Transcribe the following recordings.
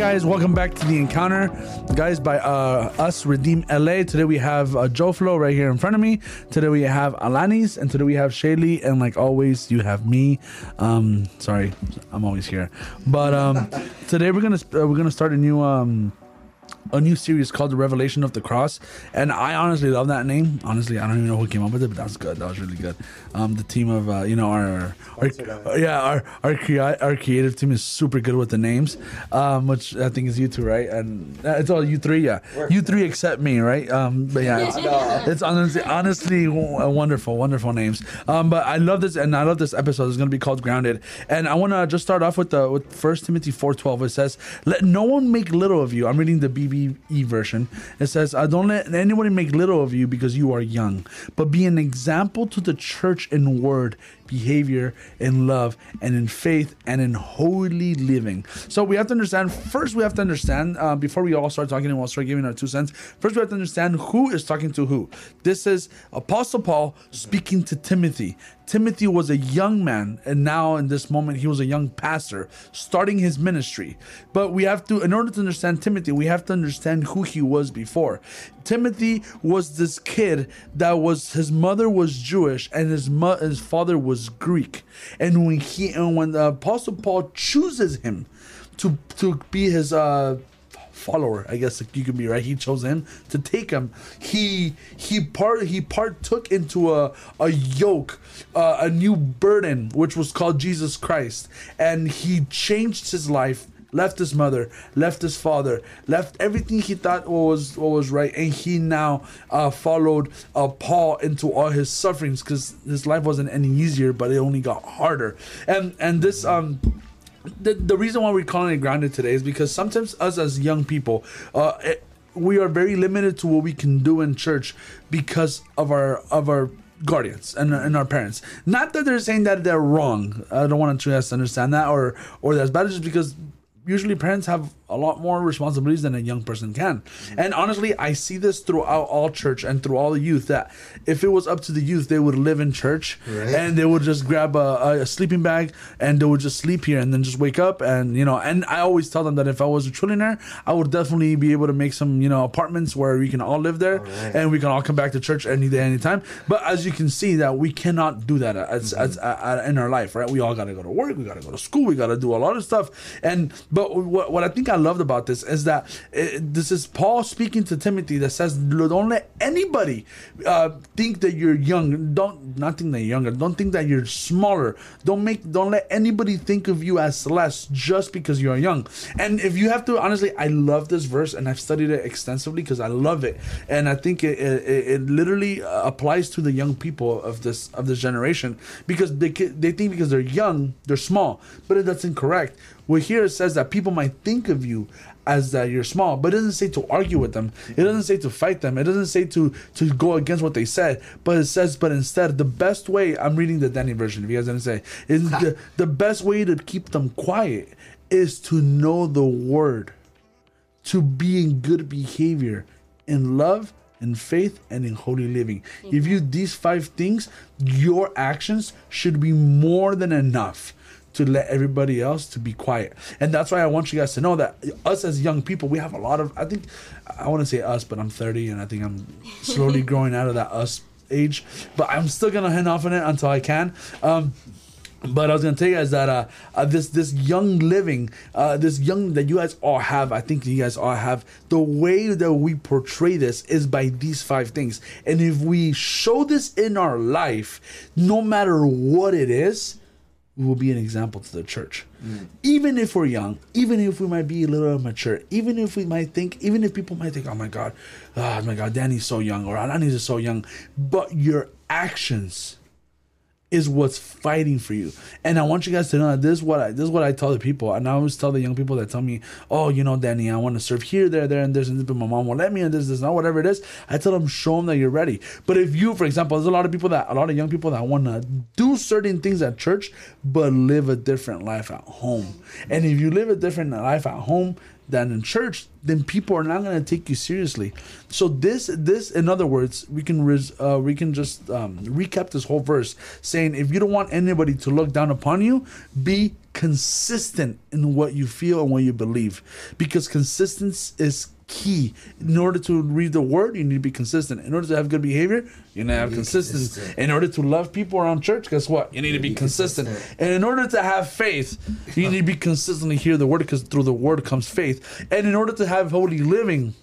Guys, welcome back to the encounter, guys. By uh, us, Redeem LA. Today we have uh, Joe Flo right here in front of me. Today we have Alanis, and today we have Shaylee, and like always, you have me. Um, sorry, I'm always here, but um, today we're gonna uh, we're gonna start a new um a new series called The Revelation of the Cross. And I honestly love that name. Honestly, I don't even know who came up with it, but that was good. That was really good. Um, the team of, uh, you know, our, our yeah, our, our, crea- our creative team is super good with the names, um, which I think is you two, right? And uh, it's all you three, yeah. You three except me, right? Um, but yeah, it's, it's honestly, honestly wonderful, wonderful names. Um, but I love this, and I love this episode. It's going to be called Grounded. And I want to just start off with the with First Timothy 4.12. It says, let no one make little of you. I'm reading the BB Version. It says, "I don't let anybody make little of you because you are young, but be an example to the church in word, behavior, in love, and in faith, and in holy living." So we have to understand. First, we have to understand uh, before we all start talking and we'll start giving our two cents. First, we have to understand who is talking to who. This is Apostle Paul speaking to Timothy. Timothy was a young man, and now in this moment, he was a young pastor starting his ministry. But we have to, in order to understand Timothy, we have to understand who he was before. Timothy was this kid that was his mother was Jewish and his mo- his father was Greek. And when he and when the Apostle Paul chooses him to to be his uh follower i guess you could be right? He chose him to take him. He he part he partook into a a yoke uh, a new burden which was called jesus christ. And he changed his life left his mother left his father left everything he thought was what was right and he now uh, followed uh, paul into all his sufferings because his life wasn't any easier but it only got harder. And and this um the, the reason why we're calling it grounded today is because sometimes us as young people uh, it, we are very limited to what we can do in church because of our of our guardians and, and our parents. Not that they're saying that they're wrong. I don't want to understand that or or that's bad just because usually parents have a lot more responsibilities than a young person can. And honestly, I see this throughout all church and through all the youth that if it was up to the youth, they would live in church right. and they would just grab a, a, sleeping bag and they would just sleep here and then just wake up. And, you know, and I always tell them that if I was a trillionaire, I would definitely be able to make some, you know, apartments where we can all live there right. and we can all come back to church any day, anytime. But as you can see, that we cannot do that as, mm-hmm. as, as, in our life, right? We all got to go to work, we got to go to school, we got to do a lot of stuff. And, but what, what I think I loved about this is that it, this is Paul speaking to Timothy that says, don't let anybody uh, think that you're young. Don't not think that you're younger. Don't think that you're smaller. Don't make don't let anybody think of you as less just because you're young. And if you have to honestly, I love this verse and I've studied it extensively because I love it, and I think it, it, it literally uh, applies to the young people of this of this generation because they they think because they're young they're small, but that's incorrect. Well, here it says that people might think of you as that you're small, but it doesn't say to argue with them. It doesn't say to fight them. It doesn't say to to go against what they said. But it says, but instead, the best way. I'm reading the Danny version. If you guys didn't say, is the the best way to keep them quiet is to know the word, to be in good behavior, in love, in faith, and in holy living. Mm-hmm. If you these five things, your actions should be more than enough to let everybody else to be quiet. And that's why I want you guys to know that us as young people, we have a lot of I think I want to say us, but I'm 30 and I think I'm slowly growing out of that us age. But I'm still gonna hand off on it until I can. Um, but I was gonna tell you guys that uh, uh, this this young living, uh, this young that you guys all have, I think you guys all have. The way that we portray this is by these five things, and if we show this in our life, no matter what it is, we will be an example to the church. Mm. Even if we're young, even if we might be a little immature, even if we might think, even if people might think, oh my God, oh my God, Danny's so young or Alanis so young, but your actions is what's fighting for you. And I want you guys to know that this is what I this is what I tell the people. And I always tell the young people that tell me, Oh, you know, Danny, I want to serve here, there, there, and there's and this, but my mom won't let me and this, this, not whatever it is. I tell them, show them that you're ready. But if you, for example, there's a lot of people that a lot of young people that want to do certain things at church, but live a different life at home. And if you live a different life at home, than in church, then people are not going to take you seriously. So this, this, in other words, we can res, uh, we can just um, recap this whole verse, saying if you don't want anybody to look down upon you, be consistent in what you feel and what you believe because consistency is key. In order to read the word, you need to be consistent. In order to have good behavior, you need to have consistency. consistent. In order to love people around church, guess what? You need to be be consistent. consistent. And in order to have faith, you need to be consistently hear the word because through the word comes faith. And in order to have holy living,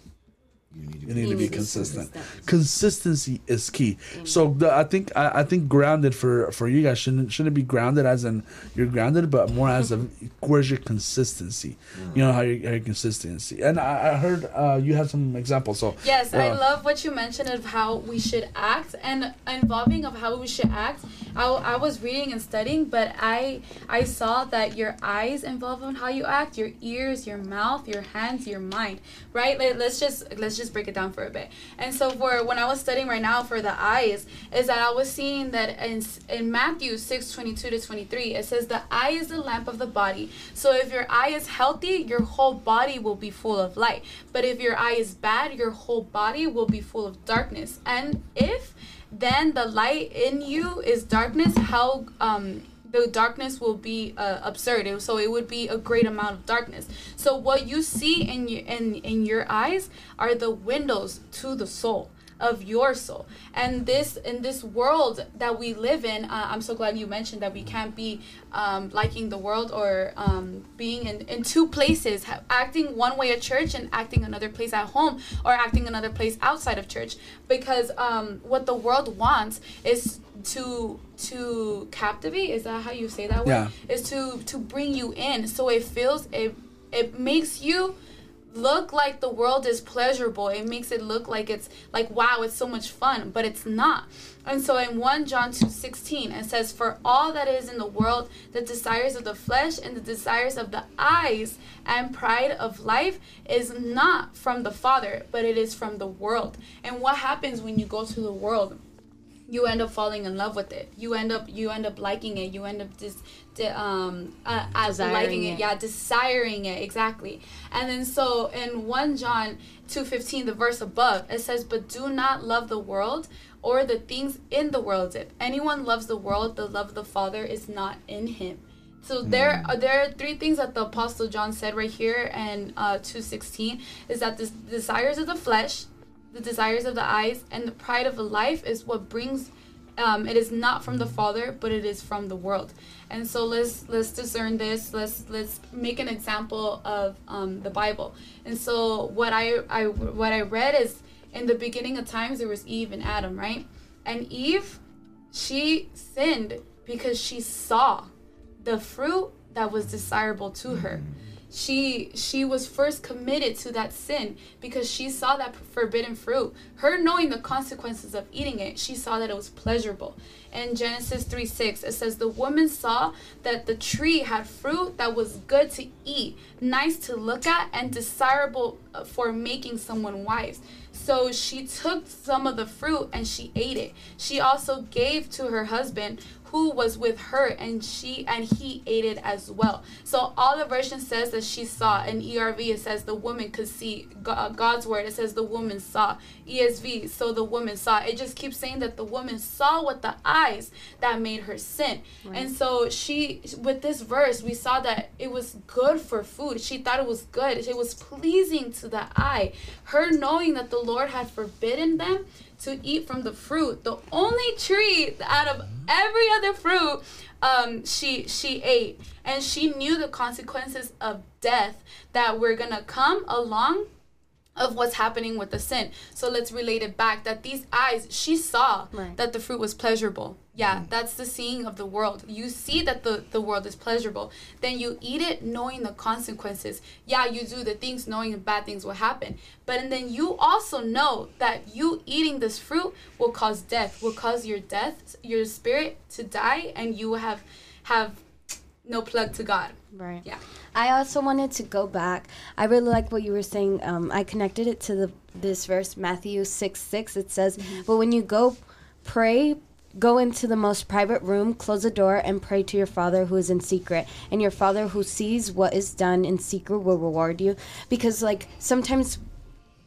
You need to be need to be Consistent. consistent. Consistency is key. So the, I think I, I think grounded for for you guys shouldn't shouldn't be grounded as in you're grounded, but more as a where's your consistency? You know how your, how your consistency. And I, I heard uh, you have some examples. So Yes, I uh, love what you mentioned of how we should act and involving of how we should act. I, I was reading and studying, but I I saw that your eyes involve in how you act, your ears, your mouth, your hands, your mind. Right? Let, let's just let's just break it down for a bit. And so for when I was studying right now for the eyes, is that I was seeing that in in Matthew six twenty two to twenty three, it says the eye is the lamp of the body. So if your eye is healthy, your whole body will be full of light. But if your eye is bad, your whole body will be full of darkness. And if then the light in you is darkness, how um the darkness will be uh, absurd. So it would be a great amount of darkness. So what you see in your in in your eyes are the windows to the soul of your soul. And this in this world that we live in uh, i'm so glad you mentioned that we can't be um, liking the world or um, being in, in two places acting one way at church and acting another place at home or acting another place outside of church. Because um, what the world wants is to to captivate is that how you say that word? Yeah. is to to bring you in. So it feels it it makes you look like the world is pleasurable. It makes it look like it's like wow, it's so much fun, but it's not. And so in 1 John 2:16 it says for all that is in the world, the desires of the flesh and the desires of the eyes and pride of life is not from the Father, but it is from the world. And what happens when you go to the world? you end up falling in love with it. You end up you end up liking it. You end up just de- um uh, uh, Desiring liking it. it. Yeah, desiring it exactly. And then so in one John two fifteen, the verse above, it says, "But do not love the world." Or the things in the world. If anyone loves the world, the love of the Father is not in him. So there, are there are three things that the Apostle John said right here in uh, two sixteen is that the desires of the flesh, the desires of the eyes and the pride of the life is what brings um, it is not from the father but it is from the world. And so let's let's discern this. Let's let's make an example of um, the bible. And so what I, I what i read is in the beginning of times there was eve and adam right? And eve she sinned because she saw the fruit that was desirable to her she she was first committed to that sin because she saw that forbidden fruit. Her knowing the consequences of eating it she saw that it was pleasurable. In genesis 3 6 it says the woman saw that the tree had fruit that was good to eat nice to look at and desirable uh, for making someone wise. So she took some of the fruit and she ate it. She also gave to her husband who was with her and she and he ate it as well. So all the version says that she saw. In erv it says the woman could see uh, god's word. It says the woman saw. Esv so the woman saw. It just keeps saying that the woman saw with the eyes that made her sin. And so she with this verse we saw that it was good for food. She thought it was good. It was pleasing to the eye. Her knowing that the lord had forbidden them to eat from the fruit. The only tree out of every other fruit um, she she ate. And she knew the consequences of death that were gonna come along of what's happening with the sin. So let's relate it back that these eyes she saw Right. that the fruit was pleasurable. Yeah mm. that's the seeing of the world. You see that the, the world is pleasurable. Then you eat it knowing the consequences. Yeah you do the things knowing bad things will happen. But and then you also know that you eating this fruit will cause death will cause your death your spirit to die and you will have have no plug to god Right. yeah I also wanted to go back. I really like what you were saying. Um, I connected it to the this verse, Matthew six six. It says, "But when you go pray, go into the most private room, close the door, and pray to your Father who is in secret. And your Father who sees what is done in secret will reward you." Because like sometimes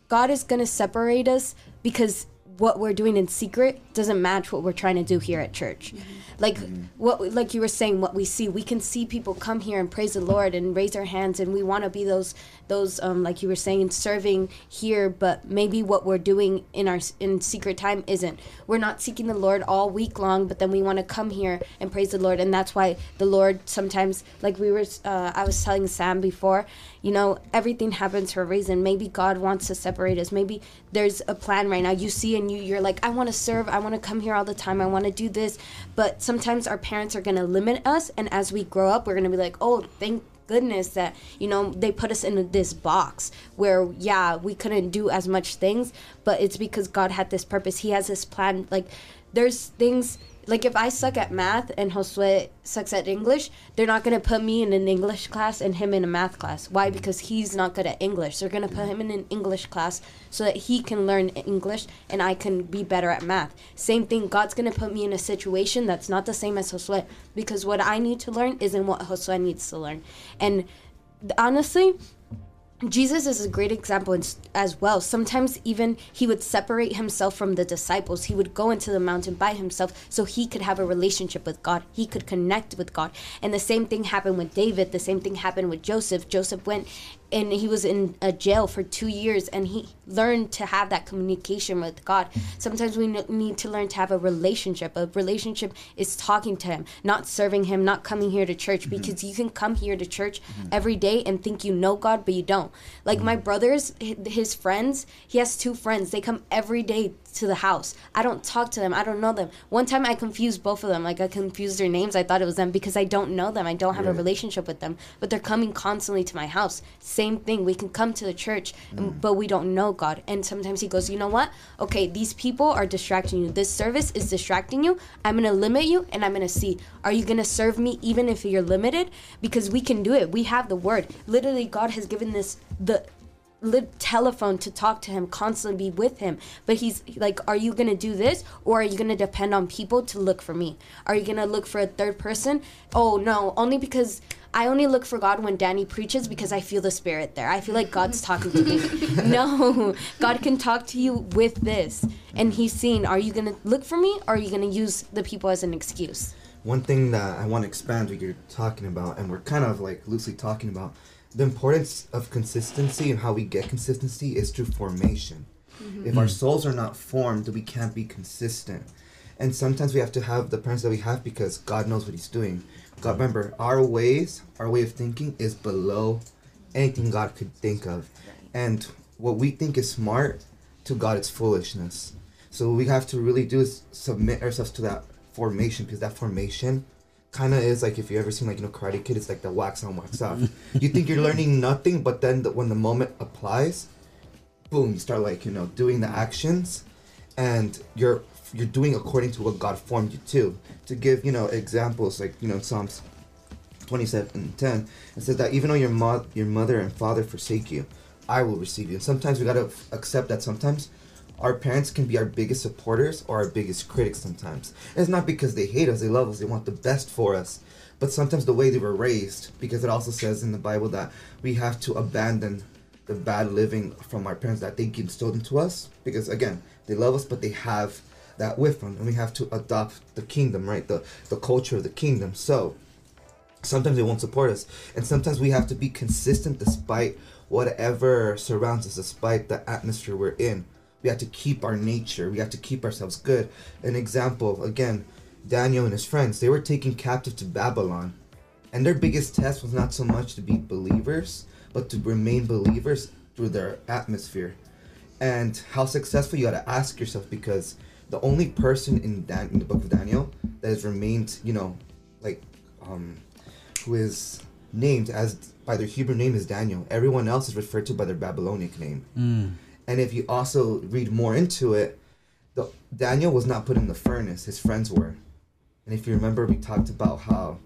God is gonna separate us because what we're doing in secret doesn't match what we're trying to do here at church. Like what like you were saying, what we see, we can see people come here and praise the Lord and raise their hands, and we want to be those those um, like you were saying, serving here. But maybe what we're doing in our in secret time isn't. We're not seeking the Lord all week long, but then we want to come here and praise the Lord, and that's why the Lord sometimes, like we were, uh, I was telling Sam before, you know, everything happens for a reason. Maybe God wants to separate us. Maybe there's a plan right now. You see, and you you're like, I want to serve. I want to come here all the time. I want to do this, but sometimes our parents are going to limit us and as we grow up we're going to be like oh thank goodness that you know they put us in this box where yeah we couldn't do as much things. But it's because god had this purpose. He has this plan. Like there's things like if I suck at math and Josue sucks at English, they're not gonna put me in an English class and him in a math class. Why? Mm. Because he's not good at English. They're gonna put mm. him in an English class so that he can learn English and I can be better at math. Same thing. God's gonna put me in a situation that's not the same as Josue because what I need to learn isn't what Josue needs to learn. And honestly, Jesus is a great example as well. Sometimes even he would separate himself from the disciples. He would go into the mountain by himself so he could have a relationship with God. He could connect with God. And the same thing happened with David. The same thing happened with Joseph. Joseph went and he was in a jail for two years and he learned to have that communication with god sometimes we need to learn to have a relationship a relationship is talking to him not serving him not coming here to church mm-hmm. because you can come here to church mm-hmm. every day and think you know god but you don't like mm-hmm. my brothers his friends he has two friends they come every day to the house. I don't talk to them. I don't know them. One time I confused both of them. Like I confused their names. I thought it was them because I don't know them. I don't have right. a relationship with them. But they're coming constantly to my house. Same thing. We can come to the church, mm. but we don't know God. And sometimes he goes, "You know what? Okay, these people are distracting you. This service is distracting you. I'm going to limit you and I'm going to see. Are you going to serve me even if you're limited? Because we can do it. We have the word. Literally God has given this the telephone to talk to him constantly be with him but he's like are you gonna do this or are you gonna depend on people to look for me are you gonna look for a third person oh no only because I only look for God when Danny preaches because I feel the spirit there. I feel like God's talking to me. no, God can talk to you with this. And He's seeing, are you going to look for me or are you going to use the people as an excuse? One thing that I want to expand what you're talking about, and we're kind of like loosely talking about, the importance of consistency and how we get consistency is through formation. Mm-hmm. If our souls are not formed, we can't be consistent. And sometimes we have to have the parents that we have because God knows what He's doing. God, remember, our ways, our way of thinking is below anything God could think of. And what we think is smart, to God, it's foolishness. So what we have to really do is submit ourselves to that formation because that formation kind of is like if you ever seen like you know Karate Kid, it's like the wax on wax off. you think you're learning nothing, but then the, when the moment applies, boom, you start like you know doing the actions, and you're you're doing according to what God formed you to. To give you know examples like you know Psalms 27 and 10, it says that even though your mo- your mother and father forsake you, I will receive you. And sometimes we gotta accept that sometimes our parents can be our biggest supporters or our biggest critics sometimes. And it's not because they hate us, they love us, they want the best for us. But sometimes the way they were raised, because it also says in the Bible that we have to abandon the bad living from our parents that they instilled into us. Because again, they love us, but they have that with them. And we have to adopt the kingdom, right? The, the culture of the kingdom. So sometimes they won't support us. And sometimes we have to be consistent despite whatever surrounds us, despite the atmosphere we're in we have to keep our nature. We have to keep ourselves good. An example, again, Daniel and his friends, they were taken captive to Babylon. And their biggest test was not so much to be believers, but to remain believers through their atmosphere. And how successful you got to ask yourself because the only person in Dan- in the book of Daniel that has remained, you know, like um who is named as by their Hebrew name is Daniel. Everyone else is referred to by their Babylonic name. Mm. And if you also read more into it, the, Daniel was not put in the furnace, his friends were. And if you remember, we talked about how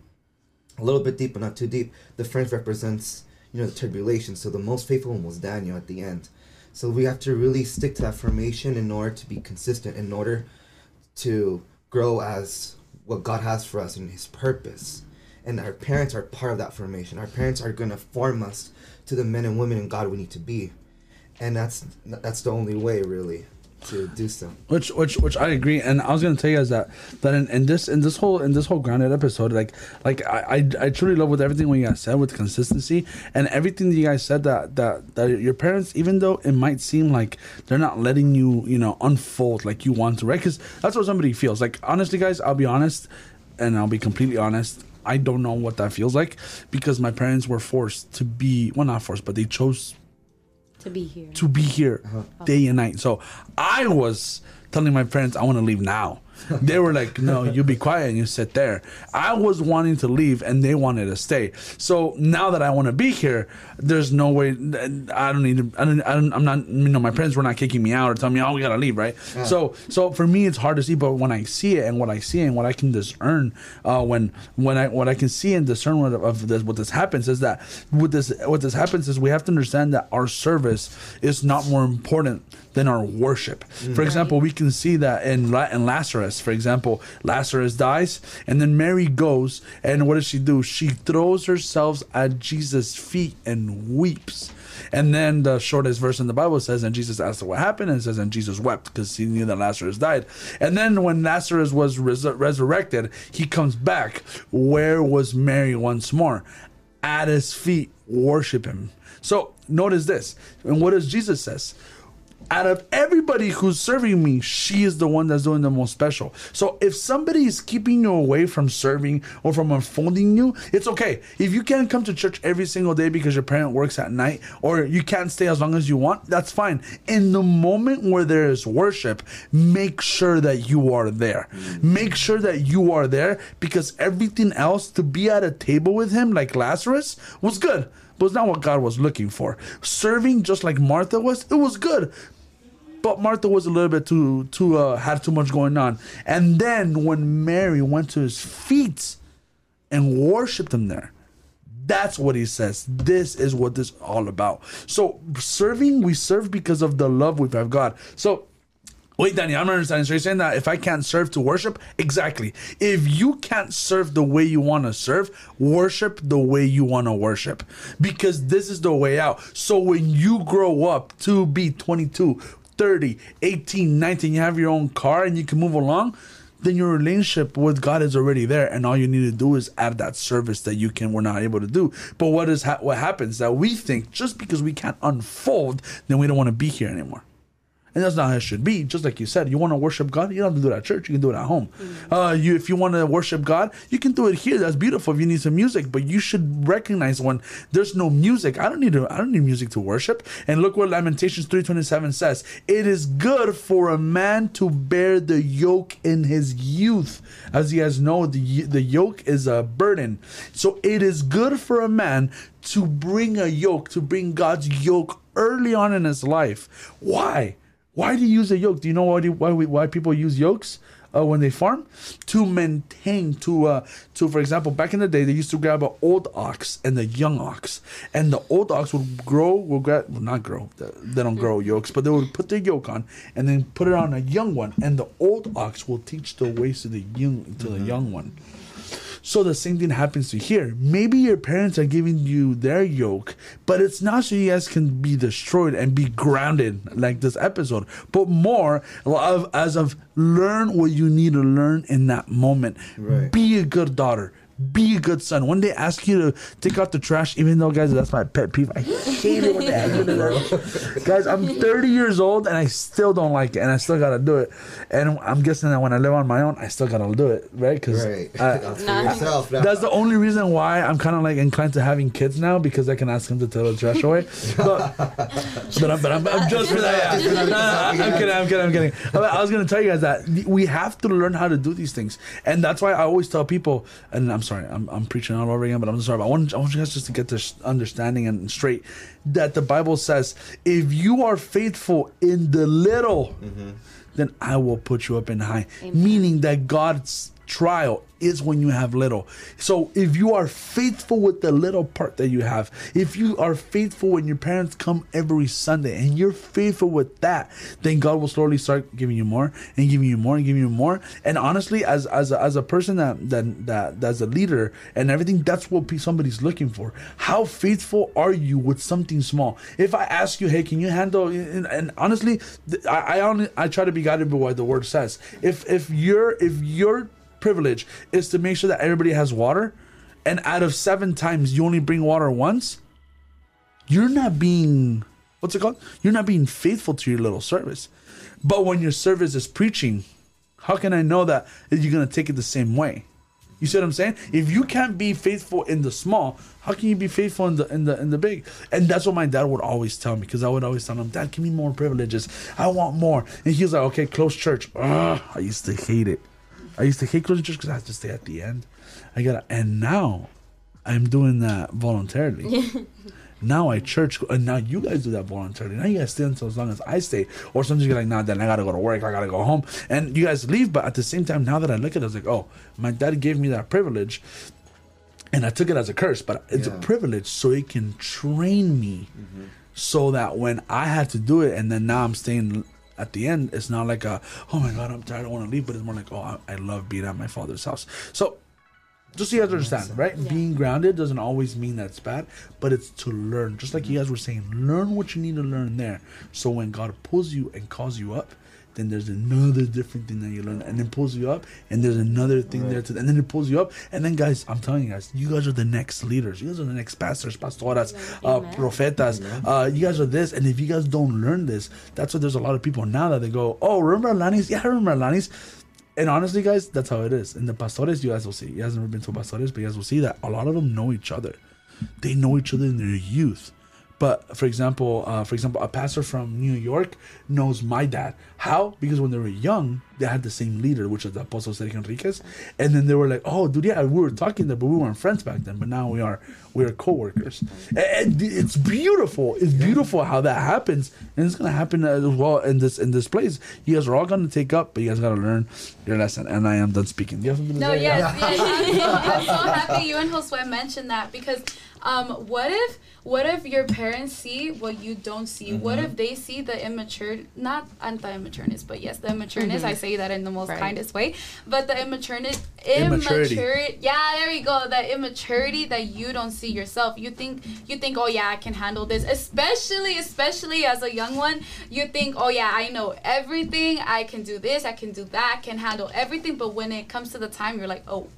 a little bit deep, but not too deep, the furnace represents, you know, the tribulation. So the most faithful one was Daniel at the end. So we have to really stick to that formation in order to be consistent, in order to grow as what God has for us in His purpose. And our parents are part of that formation. Our parents are going to form us to the men and women in God we need to be and that's that's the only way really to do so. Which, which, which I agree, and I was gonna tell you guys that that in, in this in this whole in this whole grounded episode, like like I, I I truly love with everything what you guys said with consistency and everything that you guys said that that that your parents, even though it might seem like they're not letting you you know unfold like you want to, right? Because that's what somebody feels like. Honestly, guys, I'll be honest, and I'll be completely honest. I don't know what that feels like because my parents were forced to be well, not forced, but they chose to be here. to be here uh-huh. day and night. So I was telling my parents I want to leave now. they were like, "No, you be quiet and you sit there." I was wanting to leave and they wanted to stay. So now that I want to be here, there's no way. I don't need to. I don't, I don't. I'm not. You know, my parents were not kicking me out or telling me, "Oh, we gotta leave," right? So, so for me, it's hard to see. But when I see it and what I see and what I can discern, uh, when when I what I can see and discern what of this what this happens is that what this what this happens is we have to understand that our service is not more important than our worship. For mm. example, we can see that in La- in Lazarus. For example, Lazarus dies, and then Mary goes, and what does she do? She throws herself at Jesus' feet and weeps. And then the shortest verse in the Bible says, and Jesus asked her what happened, and says, and Jesus wept because he knew that Lazarus died. And then when Lazarus was res- resurrected, he comes back. Where was Mary once more? At his feet, worship him. So notice this, and what does Jesus says? Out of everybody who's serving me, she is the one that's doing the most special. So if somebody is keeping you away from serving or from unfolding you, it's okay. If you can't come to church every single day because your parent works at night or you can't stay as long as you want, that's fine. In the moment where there is worship, make sure that you are there. Mm-hmm. Make sure that you are there because everything else to be at a table with him like Lazarus was good. But it's not what God was looking for. Serving just like Martha was, it was good but Martha was a little bit too too uh, had too much going on. And then when Mary went to his feet and worshipped him there, that's what he says. This is what this is all about. So serving, we serve because of the love we have God. So Wait, Danny, I'm understanding. So you're saying that if I can't serve to worship? Exactly. If you can't serve the way you want to serve, worship the way you want to worship. Because this is the way out. So when you grow up to be 22, 30, 18, 19, you have your own car and you can move along, then your relationship with God is already there, and all you need to do is add that service that you can we're not able to do. But what is ha- what happens that we think just because we can't unfold, then we don't want to be here anymore. And that's not how it should be. Just like you said, you want to worship God, you don't have to do it at church. You can do it at home. Uh, you, if you want to worship God, you can do it here. That's beautiful. If you need some music, but you should recognize when there's no music. I don't need to. I don't need music to worship. And look what Lamentations three twenty seven says. It is good for a man to bear the yoke in his youth. As you guys know, the the yoke is a burden. So it is good for a man to bring a yoke, to bring God's yoke early on in his life. Why? Why do you use a yoke? Do you know why do, why we, why people use yokes uh, when they farm? To maintain, to uh, to for example, back in the day, they used to grab an old ox and a young ox, and the old ox would grow, will grab, well, not grow, they- they don't grow yokes, but they would put their yoke on and then put it on a young one, and the old ox will teach the ways to the young to the young one. So the same thing happens to here. Maybe your parents are giving you their yoke, but it's not so you guys can be destroyed and be grounded like this episode, but more of as of learn what you need to learn in that moment. Right. Be a good daughter. Be a good son. When they ask you to take out the trash, even though guys, that's my pet peeve. I hate it when they ask you to do that. Guys, I'm 30 years old and I still don't like it, and I still gotta do it. And I'm guessing that when I live on my own, I still gotta do it, right? Because Right. That's yourself. that's the only reason why I'm kind of like inclined to having kids now because I can ask them to throw the trash away. But, but, I'm, but I'm, I'm just for that. Yeah. No, no, I'm kidding. I'm kidding. I'm kidding. I was gonna tell you guys that we have to learn how to do these things, and that's why I always tell people. And I'm sorry, I'm, I'm preaching all over again, but I'm sorry. But I want I want you guys just to get this understanding and straight that the Bible says if you are faithful in the little. Mm-hmm. Then I will put you up in high. Amen. Meaning that God's trial is when you have little. So if you are faithful with the little part that you have, if you are faithful when your parents come every Sunday and you're faithful with that, then God will slowly start giving you more and giving you more and giving you more. And honestly, as as a, as a person that that that that's a leader and everything, that's what somebody's looking for. How faithful are you with something small? If I ask you, hey, can you handle? And, and honestly, I I, only, I try to be guided by what the word says. If if you're if you're privilege is to make sure that everybody has water, and out of seven times you only bring water once, you're not being what's it called? You're not being faithful to your little service. But when your service is preaching, how can I know that you're gonna take it the same way? You see what I'm saying? If you can't be faithful in the small, how can you be faithful in the in the in the big? And that's what my dad would always tell me because I would always tell him, "Dad, give me more privileges. I want more." And he was like, "Okay, close church." Ugh, I used to hate it. I used to hate closing church because I had to stay at the end. I got and now I'm doing that voluntarily. now I church and now you guys do that voluntarily. Now you guys stay until as long as I stay. Or sometimes you're like, nah, then I gotta go to work, I gotta go home. And you guys leave, but at the same time, now that I look at it, I was like, oh, my dad gave me that privilege. And I took it as a curse, but it's yeah. a privilege so it can train me mm-hmm. so that when I had to do it and then now I'm staying at the end, it's not like a, oh my God, I'm tired, I don't want to leave, but it's more like, oh, I, I love being at my father's house. So just so you guys understand, right? Yeah. Being grounded doesn't always mean that's bad, but it's to learn. Just like you guys were saying, learn what you need to learn there. So when God pulls you and calls you up, then there's another different thing that you learn, and then pulls you up, and there's another thing right. there, to, and then it pulls you up, and then guys, I'm telling you guys, you guys are the next leaders, you guys are the next pastors, pastoras, uh, profetas, uh, you guys are this, and if you guys don't learn this, that's why there's a lot of people now that they go, oh, remember Alanis? Yeah, I remember Alanis. And honestly, guys, that's how it is. In the pastores, you guys will see. You guys never been to pastores, but you guys will see that a lot of them know each other. They know each other in their youth. But for example, uh, for example, a pastor from New York knows my dad. How? Because when they were young, they had the same leader, which is the Apostle Sergio Enriquez. And then they were like, "Oh, dude, yeah, we were talking there, but we weren't friends back then. But now we are. We are co-workers. And it's beautiful. It's beautiful how that happens, and it's gonna happen as well in this in this place. You guys are all gonna take up, but you guys gotta learn your lesson. And I am done speaking. You have something to no, say? yes, yes. I'm, so, I'm so happy you and Josue mentioned that because um, what if what if your parents see what you don't see? Mm-hmm. What if they see the immature, not anti-immatureness, but yes, the immatureness. Mm-hmm. I say that in the most right. kindest way, but the immatureness, immaturity. immaturity. Yeah, there you go. That immaturity that you don't see yourself. You think you think, oh yeah, I can handle this. Especially, especially as a young one, you think, oh yeah, I know everything. I can do this. I can do that. I can handle everything. But when it comes to the time, you're like, oh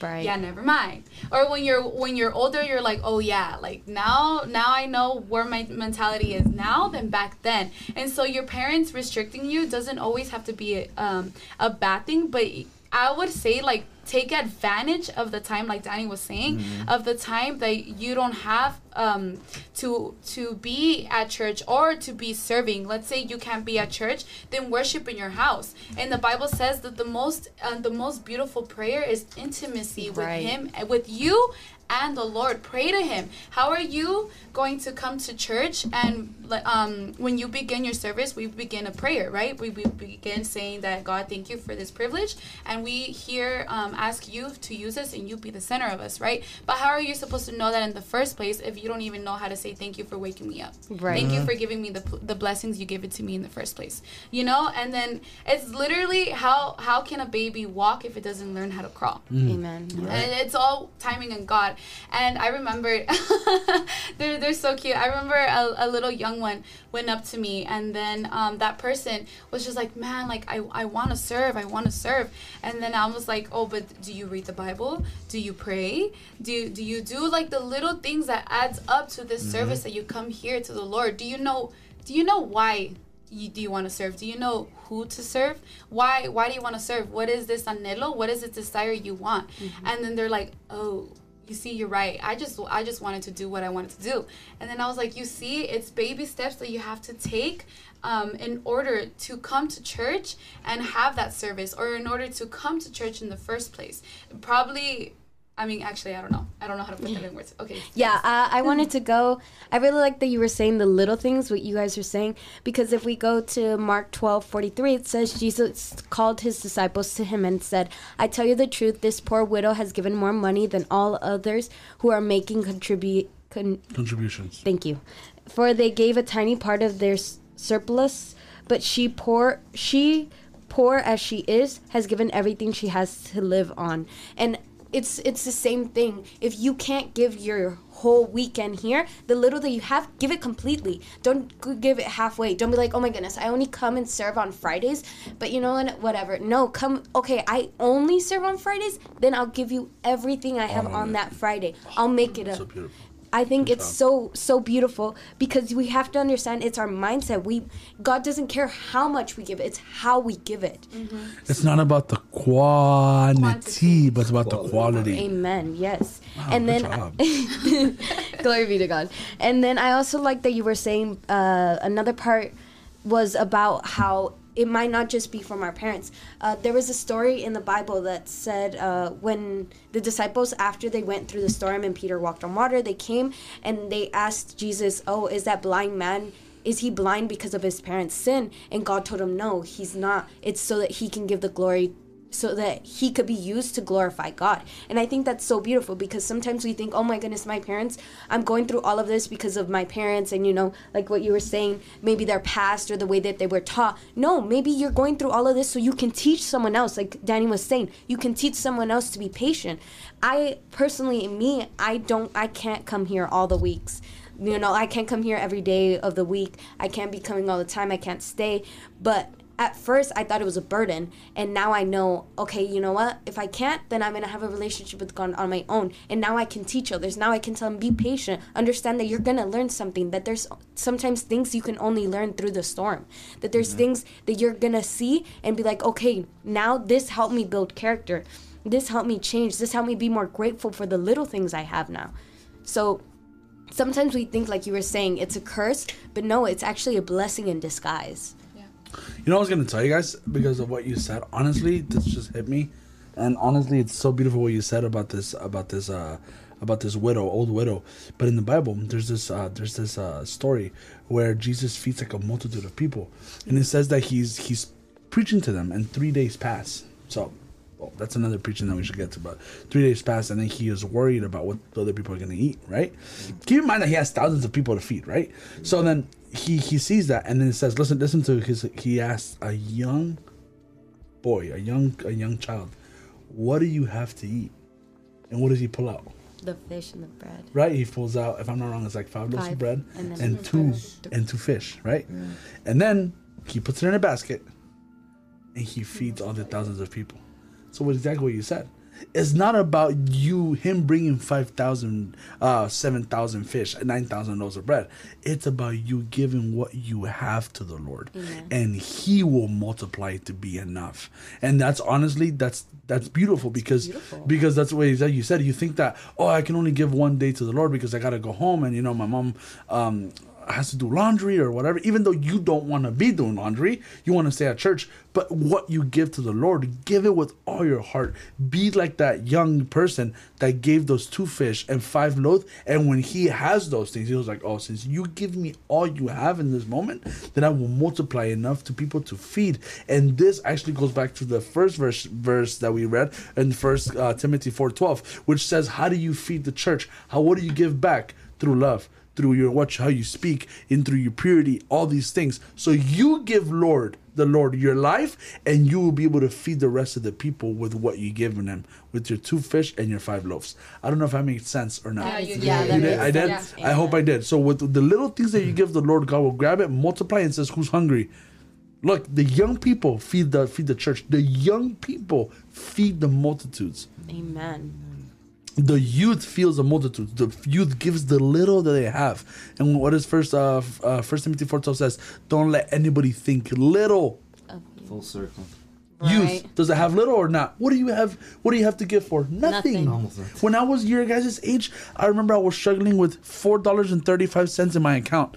right. Yeah never mind. Or when you're when you're older you're like oh yeah like now now i know where my mentality is now than back then. And so your parents restricting you doesn't always have to be um, a bad thing but i would say like take advantage of the time like danny was saying mm-hmm. of the time that you don't have um, to to be at church or to be serving let's say you can't be at church then worship in your house and the bible says that the most uh, the most beautiful prayer is intimacy with right. him with you and the Lord. Pray to Him. How are you going to come to church? And um, when you begin your service, we begin a prayer, right? We, we begin saying that God, thank you for this privilege, and we here um, ask you to use us, and you be the center of us, right? But how are you supposed to know that in the first place if you don't even know how to say thank you for waking me up? Right. Thank you for giving me the the blessings you give it to me in the first place. You know, and then it's literally how how can a baby walk if it doesn't learn how to crawl? Mm. Amen. Right. And it's all timing in God. And I remember, they're, they're so cute. I remember a, a little young one went up to me, and then um, that person was just like, man, like, I, I want to serve, I want to serve. And then I was like, oh, but do you read the Bible? Do you pray? Do, do you do like the little things that adds up to this mm-hmm. service that you come here to the Lord? Do you know, do you know why you, do you want to serve? Do you know who to serve? Why why do you want to serve? What is this anhelo? What is this desire you want? Mm-hmm. And then they're like, oh, you see you're right. I just i just wanted to do what i wanted to do. And then i was like you see it's baby steps that you have to take um, in order to come to church and have that service or in order to come to church in the first place. Probably i mean actually i don't know I don't know how to put that in words. Okay. Yeah, uh, I wanted to go. I really like that you were saying the little things, what you guys are saying, because if we go to Mark twelve forty three, it says Jesus called his disciples to him and said, I tell you the truth, this poor widow has given more money than all others who are making contribute. Con- Contributions. Thank you. For they gave a tiny part of their s- surplus, but she poor she poor as she is has given everything she has to live on. And it's it's the same thing. If you can't give your whole weekend here, the little that you have, give it completely. Don't give it halfway. Don't be like, "Oh my goodness, I only come and serve on Fridays." But you know what? Whatever. No, come. Okay, I only serve on Fridays. Then I'll give you everything I have All on that Friday. I'll make it So beautiful. I think it's so so beautiful because we have to understand it's our mindset. We God doesn't care how much we give; it's how we give it. It's not about the quantity, Quantity. but it's about the quality. Amen. Yes. Wow, and then job. glory be to God. And then I also like that you were saying uh, another part was about how it might not just be from our parents. Uh, there was a story in the Bible that said uh, when the disciples, after they went through the storm and Peter walked on water, they came and they asked Jesus, "Oh, is that blind man?" Is he blind because of his parents' sin? And God told him, No, he's not. It's so that he can give the glory so that he could be used to glorify God. And I think that's so beautiful because sometimes we think, oh my goodness, my parents, I'm going through all of this because of my parents. And, you know, like what you were saying, maybe their past or the way that they were taught. No, maybe you're going through all of this so you can teach someone else. Like Danny was saying, you can teach someone else to be patient. I personally, me, I don't, I can't come here all the weeks you know i can't come here every day of the week i can't be coming all the time i can't stay but at first i thought it was a burden and now i know okay you know what? If i can't then i'm gonna have a relationship with god on my own and now i can teach others. Now i can tell them be patient. Understand that you're gonna learn something that there's sometimes things you can only learn through the storm. That there's mm-hmm. things that you're gonna see and be like okay now this helped me build character. This helped me change. This helped me be more grateful for the little things i have now. So sometimes we think like you were saying it's a curse but no it's actually a blessing in disguise You know, I was gonna tell you guys because of what you said. Honestly, this just hit me, and honestly, it's so beautiful what you said about this about this uh about this widow, old widow. But in the Bible, there's this uh there's this uh story where Jesus feeds like a multitude of people, and it says that he's he's preaching to them, and three days pass. So. Well, that's another preaching that we should get to. But three days pass, and then he is worried about what the other people are going to eat. Right? Keep in mind that he has thousands of people to feed. Right? So then he he sees that, and then it says, "Listen, listen to his." He asks a young boy, a young a young child, "What do you have to eat?" And what does he pull out? the fish and the bread Right? He pulls out, if I'm not wrong, it's like five loaves of bread and and, two fish. and two fish. Right? Mm. And then he puts it in a basket, and he feeds all the thousands of people. So what exactly what you said? It's not about you him bringing five thousand, uh, seven thousand fish, nine thousand loaves of bread. It's about you giving what you have to the Lord, and He will multiply it to be enough. And that's honestly that's that's beautiful because beautiful. because that's what you said. You said you think that oh I can only give one day to the Lord because I gotta go home and you know my mom um has to do laundry or whatever, even though you don't want to be doing laundry, you want to stay at church. But what you give to the Lord, give it with all your heart. Be like that young person that gave those two fish and five loaves. And when he has those things, he was like, Oh, since you give me all you have in this moment, then I will multiply enough to people to feed. And this actually goes back to the first verse verse that we read in First uh, Timothy four twelve, which says, How do you feed the church? How what do you give back? Through love through your what how you speak and through your purity all these things. So you give lord the lord your life and you will be able to feed the rest of the people with what you given them with your two fish and your five loaves. I don't know if that makes sense or not. Yeah, you Yeah, you did? I did? sense. i hope i did. So with the little things that you give the lord god will grab it multiply and says who's hungry? Look the young people feed the feed the church. The young people feed the multitudes. Amen the youth feels the multitude. The youth gives the little that they have. And what is first uh, uh first Timothy 4 says, don't let anybody think little. Full circle. Youth, does it have little or not? What do you have what do you have to give for? Nothing. Nothing. Nothing. When I was your guys' age, I remember I was struggling with four dollars and thirty five cents in my account.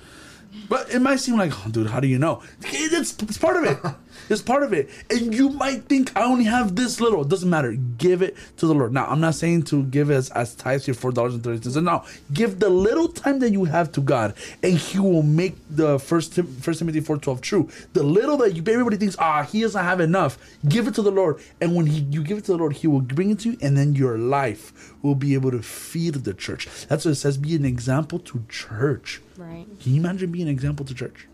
But it might seem like, oh, dude, how do you know? It's, it's part of it. It's part of it. And you might think I only have this little. It doesn't matter. Give it to the Lord. Now, I'm not saying to give as, as tithes your four dollars and thirty cents. No, give the little time that you have to God, and He will make the first Tim, First Timothy four twelve true. The little that you everybody thinks, ah, he doesn't have enough. Give it to the Lord, and when He you give it to the Lord, He will bring it to you, and then your life will be able to feed the church. That's what it says. Be an example to church. Right. Can you imagine being an example to church?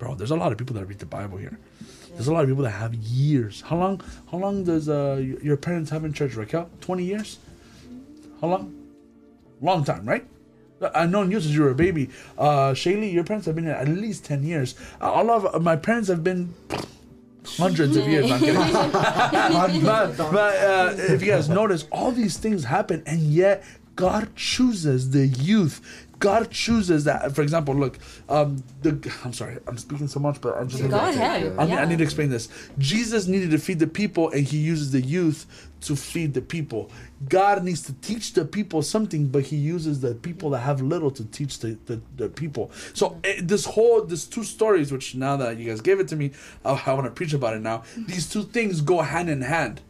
Bro, there's a lot of people that read the Bible here. There's a lot of people that have years. How long? How long does uh, your parents have in church, Raquel? Twenty years? How long? Long time, right? I've known you since you were a baby. Uh, Shaylee, your parents have been here at least ten years. Uh, all of my parents have been hundreds of years. I'm kidding. but but uh, if you guys notice, all these things happen, and yet God chooses the youth. God chooses that. For example, look, um, the I'm sorry, I'm speaking so much, but I'm just Go ahead. I, need, I need to explain this. Jesus needed to feed the people, and he uses the youth to feed the people. God needs to teach the people something, but he uses the people that have little to teach the, the, the people. So eh, this whole, these two stories, which now that you guys gave it to me, I, I want to preach about it now. These two things go hand in hand.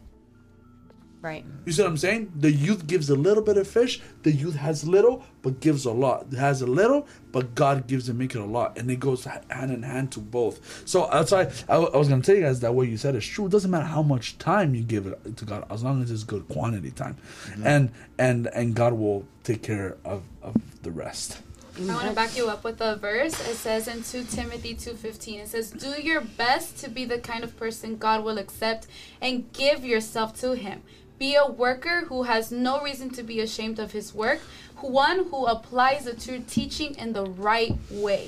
Right. You see what I'm saying? The youth gives a little bit of fish. The youth has little, but gives a lot. It has a little, but God gives and make it a lot, and it goes hand in hand to both. So that's why I, I was gonna tell you guys that what you said is true. It doesn't matter how much time you give it to God, as long as it's good quantity time, and and and God will take care of of the rest. I want to back you up with a verse. It says in 2 Timothy 2:15. It says, "Do your best to be the kind of person God will accept and give yourself to him. Be a worker who has no reason to be ashamed of his work, who- one who applies the true teaching in the right way."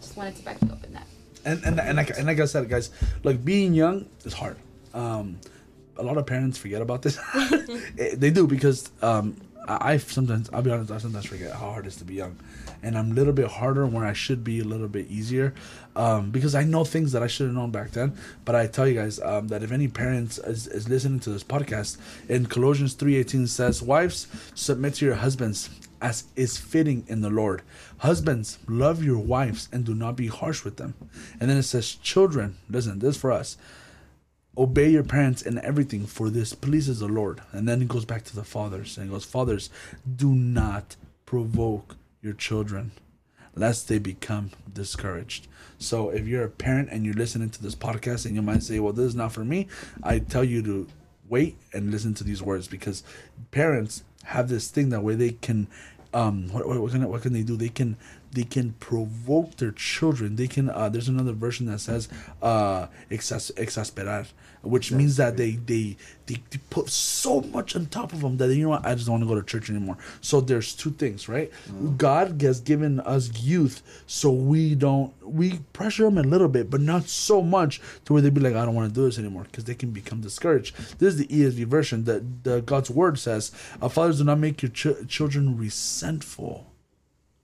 Just wanted to back you up in that. and and and like, and like I said, guys, like being young is hard. Um, a lot of parents forget about this. They do because um, I, I sometimes I'll be honest, I sometimes forget how hard it is to be young, and I'm a little bit harder where I should be a little bit easier, um, because I know things that I should have known back then. But I tell you guys um, that if any parents is, is listening to this podcast, in Colossians three eighteen says, "Wives, submit to your husbands." as is fitting in the Lord. Husbands, love your wives and do not be harsh with them. And then it says, Children, listen, this is for us. Obey your parents in everything, for this pleases the Lord. And then it goes back to the fathers and goes, Fathers, do not provoke your children, lest they become discouraged. So if you're a parent and you're listening to this podcast and you might say, Well, this is not for me, I tell you to wait and listen to these words because parents have this thing that where they can um what, what, what can what can they do they can they can provoke their children. They can uh there's another version that says uh exas- exasperar which means that they, they they they put so much on top of them that you know what I just don't want to go to church anymore. So there's two things right? God has given us youth so we don't we pressure them a little bit but not so much to where they be like I don't want to do this anymore because they can become discouraged. This is the ESV version that the God's word says uh, fathers do not make your ch- children resentful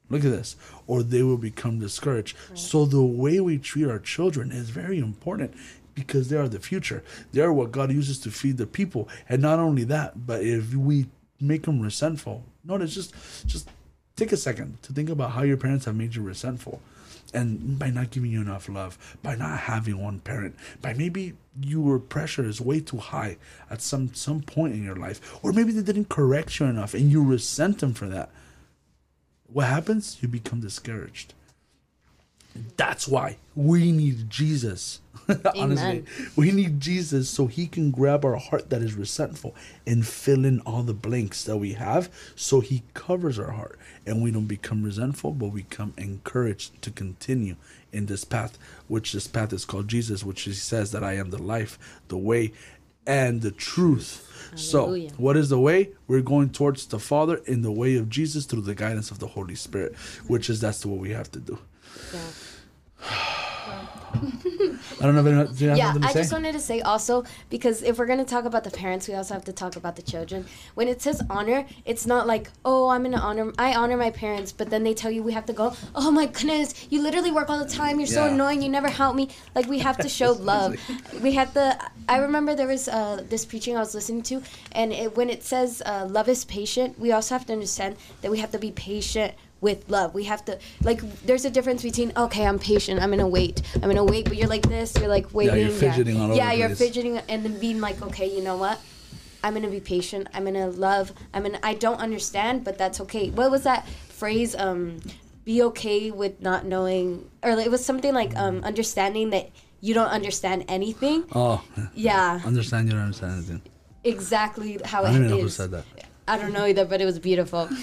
Look at this, or they will become discouraged. So the way we treat our children is very important because they are the future. They are what God uses to feed the people. And not only that, but if we make them resentful, notice just just take a second to think about how your parents have made you resentful. And by not giving you enough love, by not having one parent, by maybe your pressure is way too high at some some point in your life, or maybe they didn't correct you enough and you resent them for that what happens? You become discouraged. That's why we need Jesus. Honestly, we need Jesus so he can grab our heart that is resentful and fill in all the blanks that we have so he covers our heart and we don't become resentful but we become encouraged to continue in this path which this path is called Jesus which he says that I am the life, the way and the truth. So, what is the way? We're going towards the Father in the way of Jesus through the guidance of the Holy Spirit, which is that's what we have to do. Yeah. I don't know if anyone, do you have yeah, to I say? just wanted to say also because if we're gonna talk about the parents, we also have to talk about the children. When it says honor, it's not like oh I'm gonna honor I honor my parents, but then they tell you we have to go. Oh my goodness, you literally work all the time. You're so annoying. You never help me. Like we have to show love. we had the. I remember there was uh, this preaching I was listening to, and it, when it says uh, love is patient, we also have to understand that we have to be patient with love. We have to like. There's a difference between okay, I'm patient. I'm gonna wait. I'm gonna wait. But you're like this. You're like waiting. Yeah, you're fidgeting all over Yeah, you're place. fidgeting and then being like, okay, you know what? I'm gonna be patient. I'm gonna love. I'm gonna. I don't understand, but that's okay. What was that phrase? Um, be okay with not knowing, or it was something like um, understanding that you don't understand anything. Oh, Yeah, understand you don't understand anything. exactly how I it don't know who is. said that. I don't know either, but it was beautiful.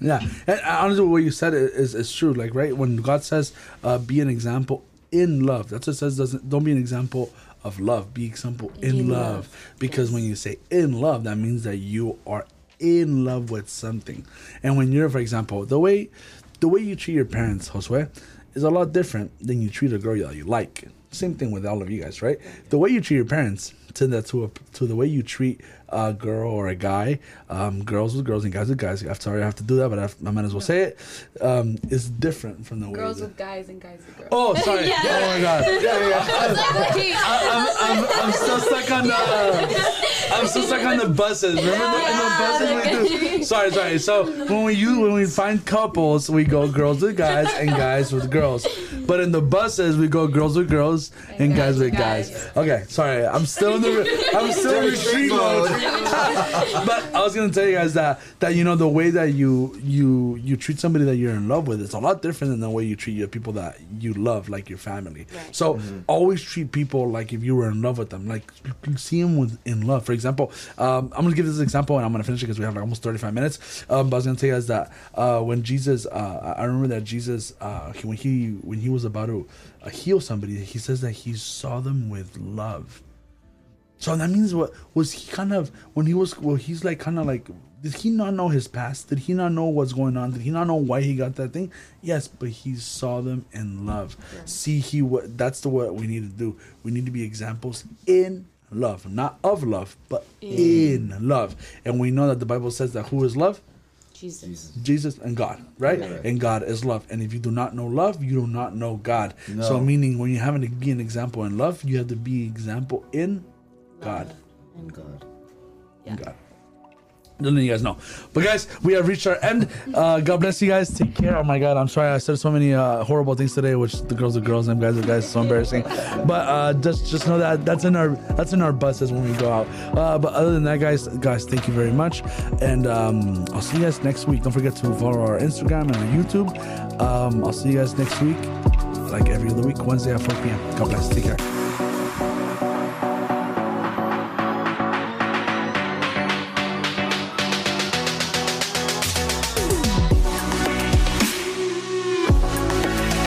Yeah, and uh, honestly, what you said is is true. Like, right when God says, uh, "Be an example in love," that's what it says. Doesn't don't be an example of love. Be example in, In love. love. Because when you say in love, that means that you are in love with something. And when you're, for example, the way the way you treat your parents, Josue, is a lot different than you treat a girl that you like. Same thing with all of you guys, right? The way you treat your parents to the to a, to the way you treat a girl or a guy, um, girls with girls and guys with guys. I'm sorry I have to do that, but I, have, I might as well say it. Um, is different from the way. Girls that- with guys and guys with girls. Oh, sorry. Yeah. Oh my god. Okay. I'm, I'm, I'm still stuck on the. I'm still stuck on the buses. Remember the, the buses we do. Sorry, sorry. So when we use when we find couples, we go girls with guys and guys with girls. But in the buses, we go girls with girls and, guys, with guys. Okay, sorry. I'm still in the. I'm still in the street mode. but I was gonna tell you guys that that you know the way that you you you treat somebody that you're in love with is a lot different than the way you treat your people that you love, like your family. Right. So always treat people like if you were in love with them, like you see them with in love. For example, um, I'm gonna give this example and I'm gonna finish it because we have like almost 35 minutes. Um, but I was gonna tell you guys that uh, when Jesus, uh, I remember that Jesus, uh, he, when he when he was about to heal somebody, he says that he saw them with love. So that means what was he kind of when he was well he's like kind of like did he not know his past? Did he not know what's going on? Did he not know why he got that thing? Yes, but he saw them in love. See, he what that's the what we need to do. We need to be examples in love, not of love, but in love. And we know that the Bible says that who is love? Jesus. Jesus and God, right? Right. And God is love. And if you do not know love, you do not know God. So meaning when you're having to be an example in love, you have to be example in God. And God. Yeah. God. Don't let you guys know. But guys, we have reached our end. Uh, God bless you guys. Take care. Oh my God, I'm sorry I said so many uh, horrible things today, which the girls are girls and guys are guys. So embarrassing. But uh, just just know that that's in our that's in our buses when we go out. Uh, but other than that, guys, guys, thank you very much, and um, I'll see you guys next week. Don't forget to follow our Instagram and our YouTube. Um, I'll see you guys next week, like every other week, Wednesday at 4 p.m. God bless. Take care.